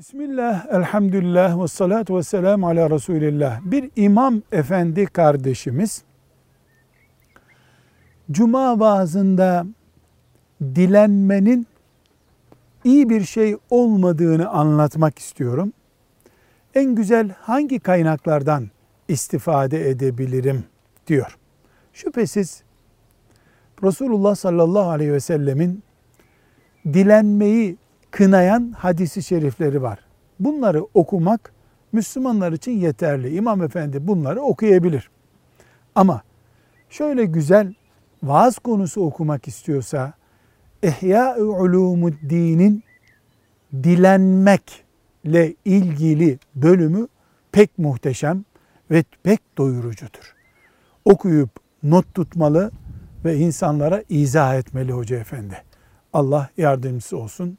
Bismillah, elhamdülillah ve salatu ve selamu ala Resulillah. Bir imam efendi kardeşimiz Cuma vaazında dilenmenin iyi bir şey olmadığını anlatmak istiyorum. En güzel hangi kaynaklardan istifade edebilirim diyor. Şüphesiz Resulullah sallallahu aleyhi ve sellemin dilenmeyi kınayan hadisi şerifleri var. Bunları okumak Müslümanlar için yeterli. İmam Efendi bunları okuyabilir. Ama şöyle güzel vaaz konusu okumak istiyorsa İhya-ı Ulumuddin'in dilenmekle ilgili bölümü pek muhteşem ve pek doyurucudur. Okuyup not tutmalı ve insanlara izah etmeli Hoca Efendi. Allah yardımcısı olsun.